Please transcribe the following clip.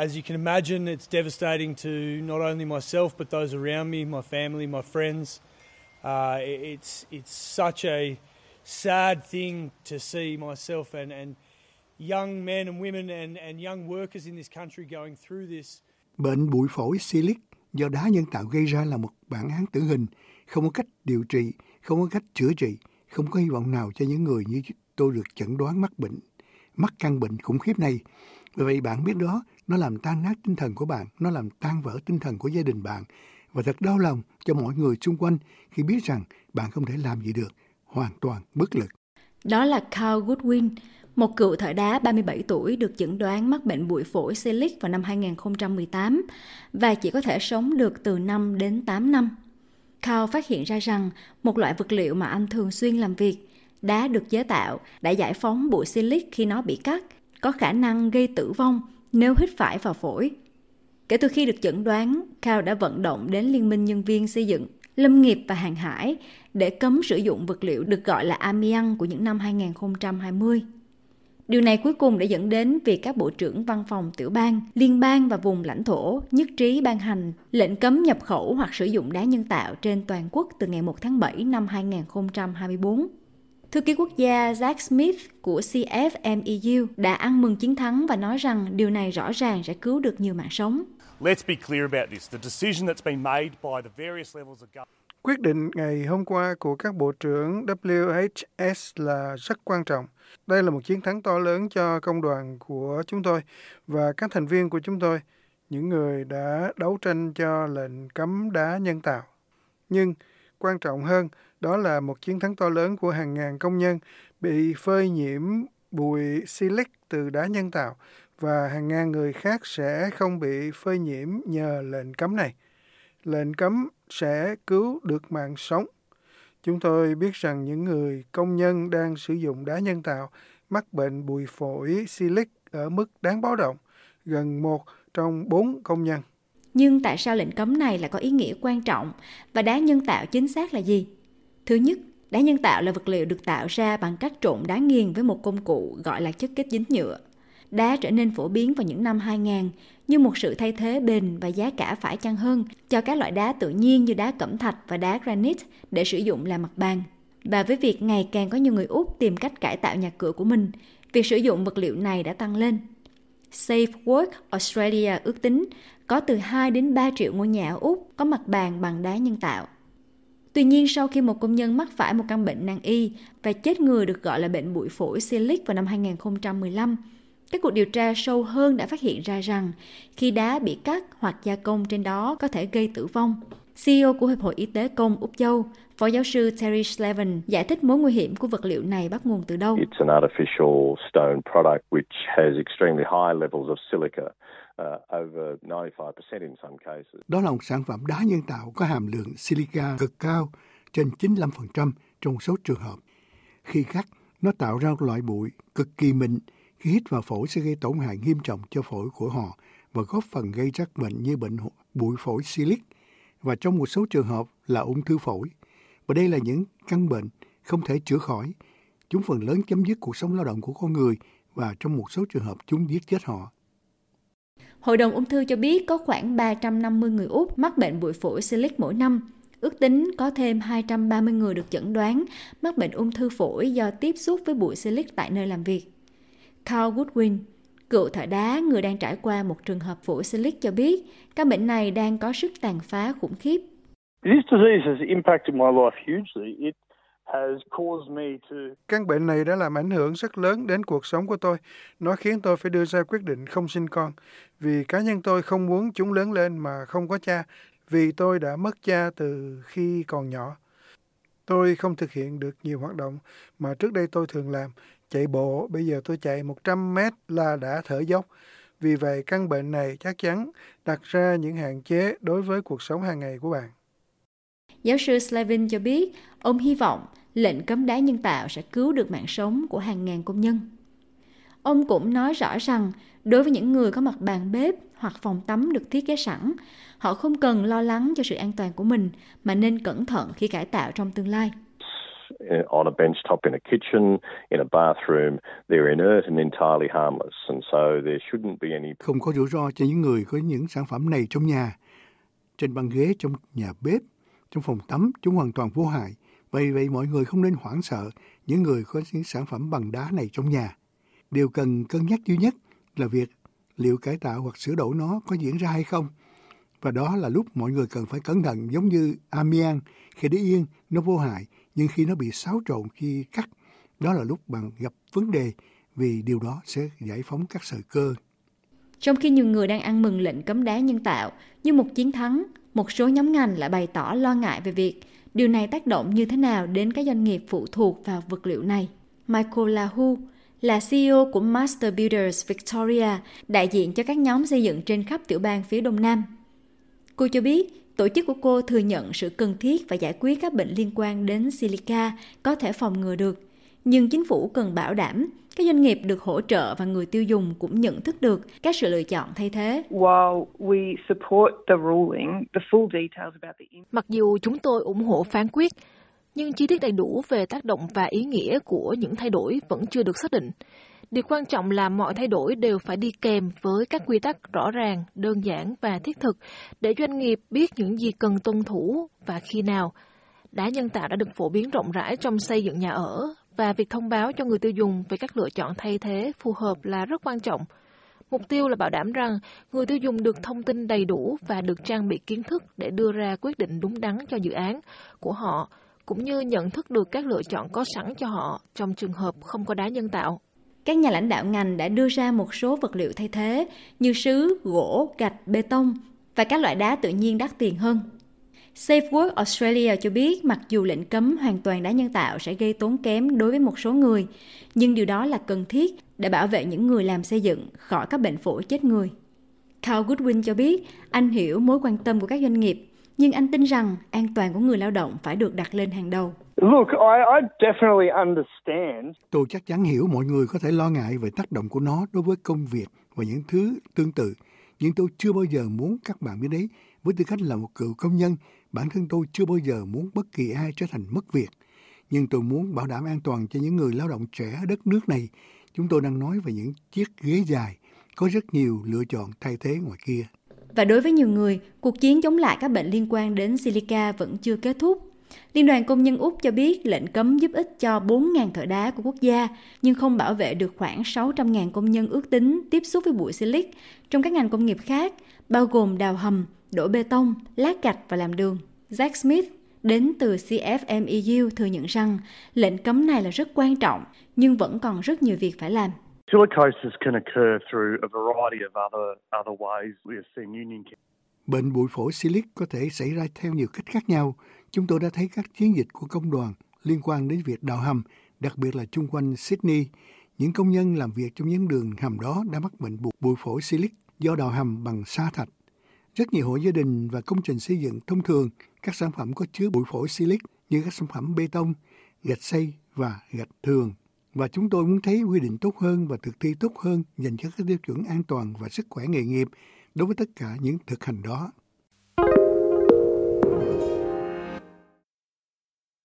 As you can imagine, it's devastating to not only myself but those around me, my family, my friends. Uh, it's it's such a sad thing to see myself and, and young men and women and, and young workers in this country going through this. Bệnh bụi phổi Silic do đá nhân tạo gây ra là một bản án tử hình, không có cách điều trị, không có cách chữa trị, không có hy vọng nào cho những người như tôi được chẩn đoán mắc bệnh, mắc căn bệnh khủng khiếp này. Vì vậy bạn biết đó, nó làm tan nát tinh thần của bạn, nó làm tan vỡ tinh thần của gia đình bạn. Và thật đau lòng cho mọi người xung quanh khi biết rằng bạn không thể làm gì được, hoàn toàn bất lực. Đó là Carl Goodwin, một cựu thợ đá 37 tuổi được chẩn đoán mắc bệnh bụi phổi Silic vào năm 2018 và chỉ có thể sống được từ 5 đến 8 năm. Carl phát hiện ra rằng một loại vật liệu mà anh thường xuyên làm việc, đá được chế tạo, đã giải phóng bụi silic khi nó bị cắt, có khả năng gây tử vong nếu hít phải vào phổi. Kể từ khi được chẩn đoán, cao đã vận động đến Liên minh Nhân viên xây dựng, lâm nghiệp và hàng hải để cấm sử dụng vật liệu được gọi là amian của những năm 2020. Điều này cuối cùng đã dẫn đến việc các bộ trưởng văn phòng tiểu bang, liên bang và vùng lãnh thổ nhất trí ban hành lệnh cấm nhập khẩu hoặc sử dụng đá nhân tạo trên toàn quốc từ ngày 1 tháng 7 năm 2024. Thư ký quốc gia Jack Smith của CFMEU đã ăn mừng chiến thắng và nói rằng điều này rõ ràng sẽ cứu được nhiều mạng sống. Let's be clear about this. The decision that's been made by the various levels of government Quyết định ngày hôm qua của các bộ trưởng WHS là rất quan trọng. Đây là một chiến thắng to lớn cho công đoàn của chúng tôi và các thành viên của chúng tôi, những người đã đấu tranh cho lệnh cấm đá nhân tạo. Nhưng quan trọng hơn, đó là một chiến thắng to lớn của hàng ngàn công nhân bị phơi nhiễm bụi silic từ đá nhân tạo và hàng ngàn người khác sẽ không bị phơi nhiễm nhờ lệnh cấm này. Lệnh cấm sẽ cứu được mạng sống. Chúng tôi biết rằng những người công nhân đang sử dụng đá nhân tạo mắc bệnh bụi phổi silic ở mức đáng báo động, gần một trong bốn công nhân. Nhưng tại sao lệnh cấm này lại có ý nghĩa quan trọng và đá nhân tạo chính xác là gì? Thứ nhất, đá nhân tạo là vật liệu được tạo ra bằng cách trộn đá nghiền với một công cụ gọi là chất kết dính nhựa. Đá trở nên phổ biến vào những năm 2000 như một sự thay thế bền và giá cả phải chăng hơn cho các loại đá tự nhiên như đá cẩm thạch và đá granite để sử dụng làm mặt bàn. Và với việc ngày càng có nhiều người Úc tìm cách cải tạo nhà cửa của mình, việc sử dụng vật liệu này đã tăng lên. Safe Work Australia ước tính có từ 2 đến 3 triệu ngôi nhà ở Úc có mặt bàn bằng đá nhân tạo. Tuy nhiên, sau khi một công nhân mắc phải một căn bệnh nan y và chết người được gọi là bệnh bụi phổi Silic vào năm 2015, các cuộc điều tra sâu hơn đã phát hiện ra rằng khi đá bị cắt hoặc gia công trên đó có thể gây tử vong. CEO của Hiệp hội Y tế Công Úc Châu, Phó giáo sư Terry Slevin giải thích mối nguy hiểm của vật liệu này bắt nguồn từ đâu. It's an artificial stone product which has extremely high levels of silica. Uh, đó là một sản phẩm đá nhân tạo có hàm lượng silica cực cao, trên 95% trong số trường hợp. Khi cắt, nó tạo ra một loại bụi cực kỳ mịn, khi hít vào phổi sẽ gây tổn hại nghiêm trọng cho phổi của họ và góp phần gây ra bệnh như bệnh bụi phổi silic và trong một số trường hợp là ung thư phổi. Và đây là những căn bệnh không thể chữa khỏi. Chúng phần lớn chấm dứt cuộc sống lao động của con người và trong một số trường hợp chúng giết chết họ. Hội đồng ung thư cho biết có khoảng 350 người Úc mắc bệnh bụi phổi silic mỗi năm. Ước tính có thêm 230 người được chẩn đoán mắc bệnh ung thư phổi do tiếp xúc với bụi silic tại nơi làm việc. Carl Goodwin, cựu thợ đá người đang trải qua một trường hợp phổi silic cho biết căn bệnh này đang có sức tàn phá khủng khiếp. This disease has impacted my life hugely. It Căn bệnh này đã làm ảnh hưởng rất lớn đến cuộc sống của tôi. Nó khiến tôi phải đưa ra quyết định không sinh con. Vì cá nhân tôi không muốn chúng lớn lên mà không có cha. Vì tôi đã mất cha từ khi còn nhỏ. Tôi không thực hiện được nhiều hoạt động mà trước đây tôi thường làm. Chạy bộ, bây giờ tôi chạy 100 mét là đã thở dốc. Vì vậy, căn bệnh này chắc chắn đặt ra những hạn chế đối với cuộc sống hàng ngày của bạn. Giáo sư Slavin cho biết, ông hy vọng lệnh cấm đá nhân tạo sẽ cứu được mạng sống của hàng ngàn công nhân. Ông cũng nói rõ rằng, đối với những người có mặt bàn bếp hoặc phòng tắm được thiết kế sẵn, họ không cần lo lắng cho sự an toàn của mình mà nên cẩn thận khi cải tạo trong tương lai. on a bench top in a kitchen, in a bathroom, they're inert and entirely harmless. And so there shouldn't be any... Không có rủi ro cho những người có những sản phẩm này trong nhà. Trên băng ghế trong nhà bếp, trong phòng tắm, chúng hoàn toàn vô hại. Vậy vậy mọi người không nên hoảng sợ những người có những sản phẩm bằng đá này trong nhà. Điều cần cân nhắc duy nhất là việc liệu cải tạo hoặc sửa đổi nó có diễn ra hay không. Và đó là lúc mọi người cần phải cẩn thận giống như amian, khi để yên nó vô hại, nhưng khi nó bị xáo trộn khi cắt, đó là lúc bạn gặp vấn đề vì điều đó sẽ giải phóng các sợi cơ. Trong khi nhiều người đang ăn mừng lệnh cấm đá nhân tạo như một chiến thắng, một số nhóm ngành lại bày tỏ lo ngại về việc điều này tác động như thế nào đến các doanh nghiệp phụ thuộc vào vật liệu này. Michael Lahu là CEO của Master Builders Victoria, đại diện cho các nhóm xây dựng trên khắp tiểu bang phía Đông Nam. Cô cho biết, tổ chức của cô thừa nhận sự cần thiết và giải quyết các bệnh liên quan đến silica có thể phòng ngừa được. Nhưng chính phủ cần bảo đảm các doanh nghiệp được hỗ trợ và người tiêu dùng cũng nhận thức được các sự lựa chọn thay thế. Mặc dù chúng tôi ủng hộ phán quyết, nhưng chi tiết đầy đủ về tác động và ý nghĩa của những thay đổi vẫn chưa được xác định. Điều quan trọng là mọi thay đổi đều phải đi kèm với các quy tắc rõ ràng, đơn giản và thiết thực để doanh nghiệp biết những gì cần tuân thủ và khi nào. Đá nhân tạo đã được phổ biến rộng rãi trong xây dựng nhà ở và việc thông báo cho người tiêu dùng về các lựa chọn thay thế phù hợp là rất quan trọng. Mục tiêu là bảo đảm rằng người tiêu dùng được thông tin đầy đủ và được trang bị kiến thức để đưa ra quyết định đúng đắn cho dự án của họ, cũng như nhận thức được các lựa chọn có sẵn cho họ trong trường hợp không có đá nhân tạo. Các nhà lãnh đạo ngành đã đưa ra một số vật liệu thay thế như sứ, gỗ, gạch, bê tông và các loại đá tự nhiên đắt tiền hơn. SafeWork Australia cho biết mặc dù lệnh cấm hoàn toàn đá nhân tạo sẽ gây tốn kém đối với một số người, nhưng điều đó là cần thiết để bảo vệ những người làm xây dựng khỏi các bệnh phổi chết người. Carl Goodwin cho biết anh hiểu mối quan tâm của các doanh nghiệp, nhưng anh tin rằng an toàn của người lao động phải được đặt lên hàng đầu. Look, I, I definitely understand. Tôi chắc chắn hiểu mọi người có thể lo ngại về tác động của nó đối với công việc và những thứ tương tự, nhưng tôi chưa bao giờ muốn các bạn biết đấy với tư cách là một cựu công nhân Bản thân tôi chưa bao giờ muốn bất kỳ ai trở thành mất việc, nhưng tôi muốn bảo đảm an toàn cho những người lao động trẻ ở đất nước này. Chúng tôi đang nói về những chiếc ghế dài, có rất nhiều lựa chọn thay thế ngoài kia. Và đối với nhiều người, cuộc chiến chống lại các bệnh liên quan đến silica vẫn chưa kết thúc. Liên đoàn Công nhân Úc cho biết lệnh cấm giúp ích cho 4.000 thợ đá của quốc gia, nhưng không bảo vệ được khoảng 600.000 công nhân ước tính tiếp xúc với bụi silic trong các ngành công nghiệp khác, bao gồm đào hầm, đổ bê tông, lát gạch và làm đường. Jack Smith đến từ CFMEU thừa nhận rằng lệnh cấm này là rất quan trọng, nhưng vẫn còn rất nhiều việc phải làm. Silicosis can occur through a variety of other, other ways. We have seen union Bệnh bụi phổi silic có thể xảy ra theo nhiều cách khác nhau. Chúng tôi đã thấy các chiến dịch của công đoàn liên quan đến việc đào hầm, đặc biệt là chung quanh Sydney. Những công nhân làm việc trong những đường hầm đó đã mắc bệnh bụi phổi silic do đào hầm bằng sa thạch rất nhiều hộ gia đình và công trình xây dựng thông thường các sản phẩm có chứa bụi phổi silic như các sản phẩm bê tông, gạch xây và gạch thường. Và chúng tôi muốn thấy quy định tốt hơn và thực thi tốt hơn dành cho các tiêu chuẩn an toàn và sức khỏe nghề nghiệp đối với tất cả những thực hành đó.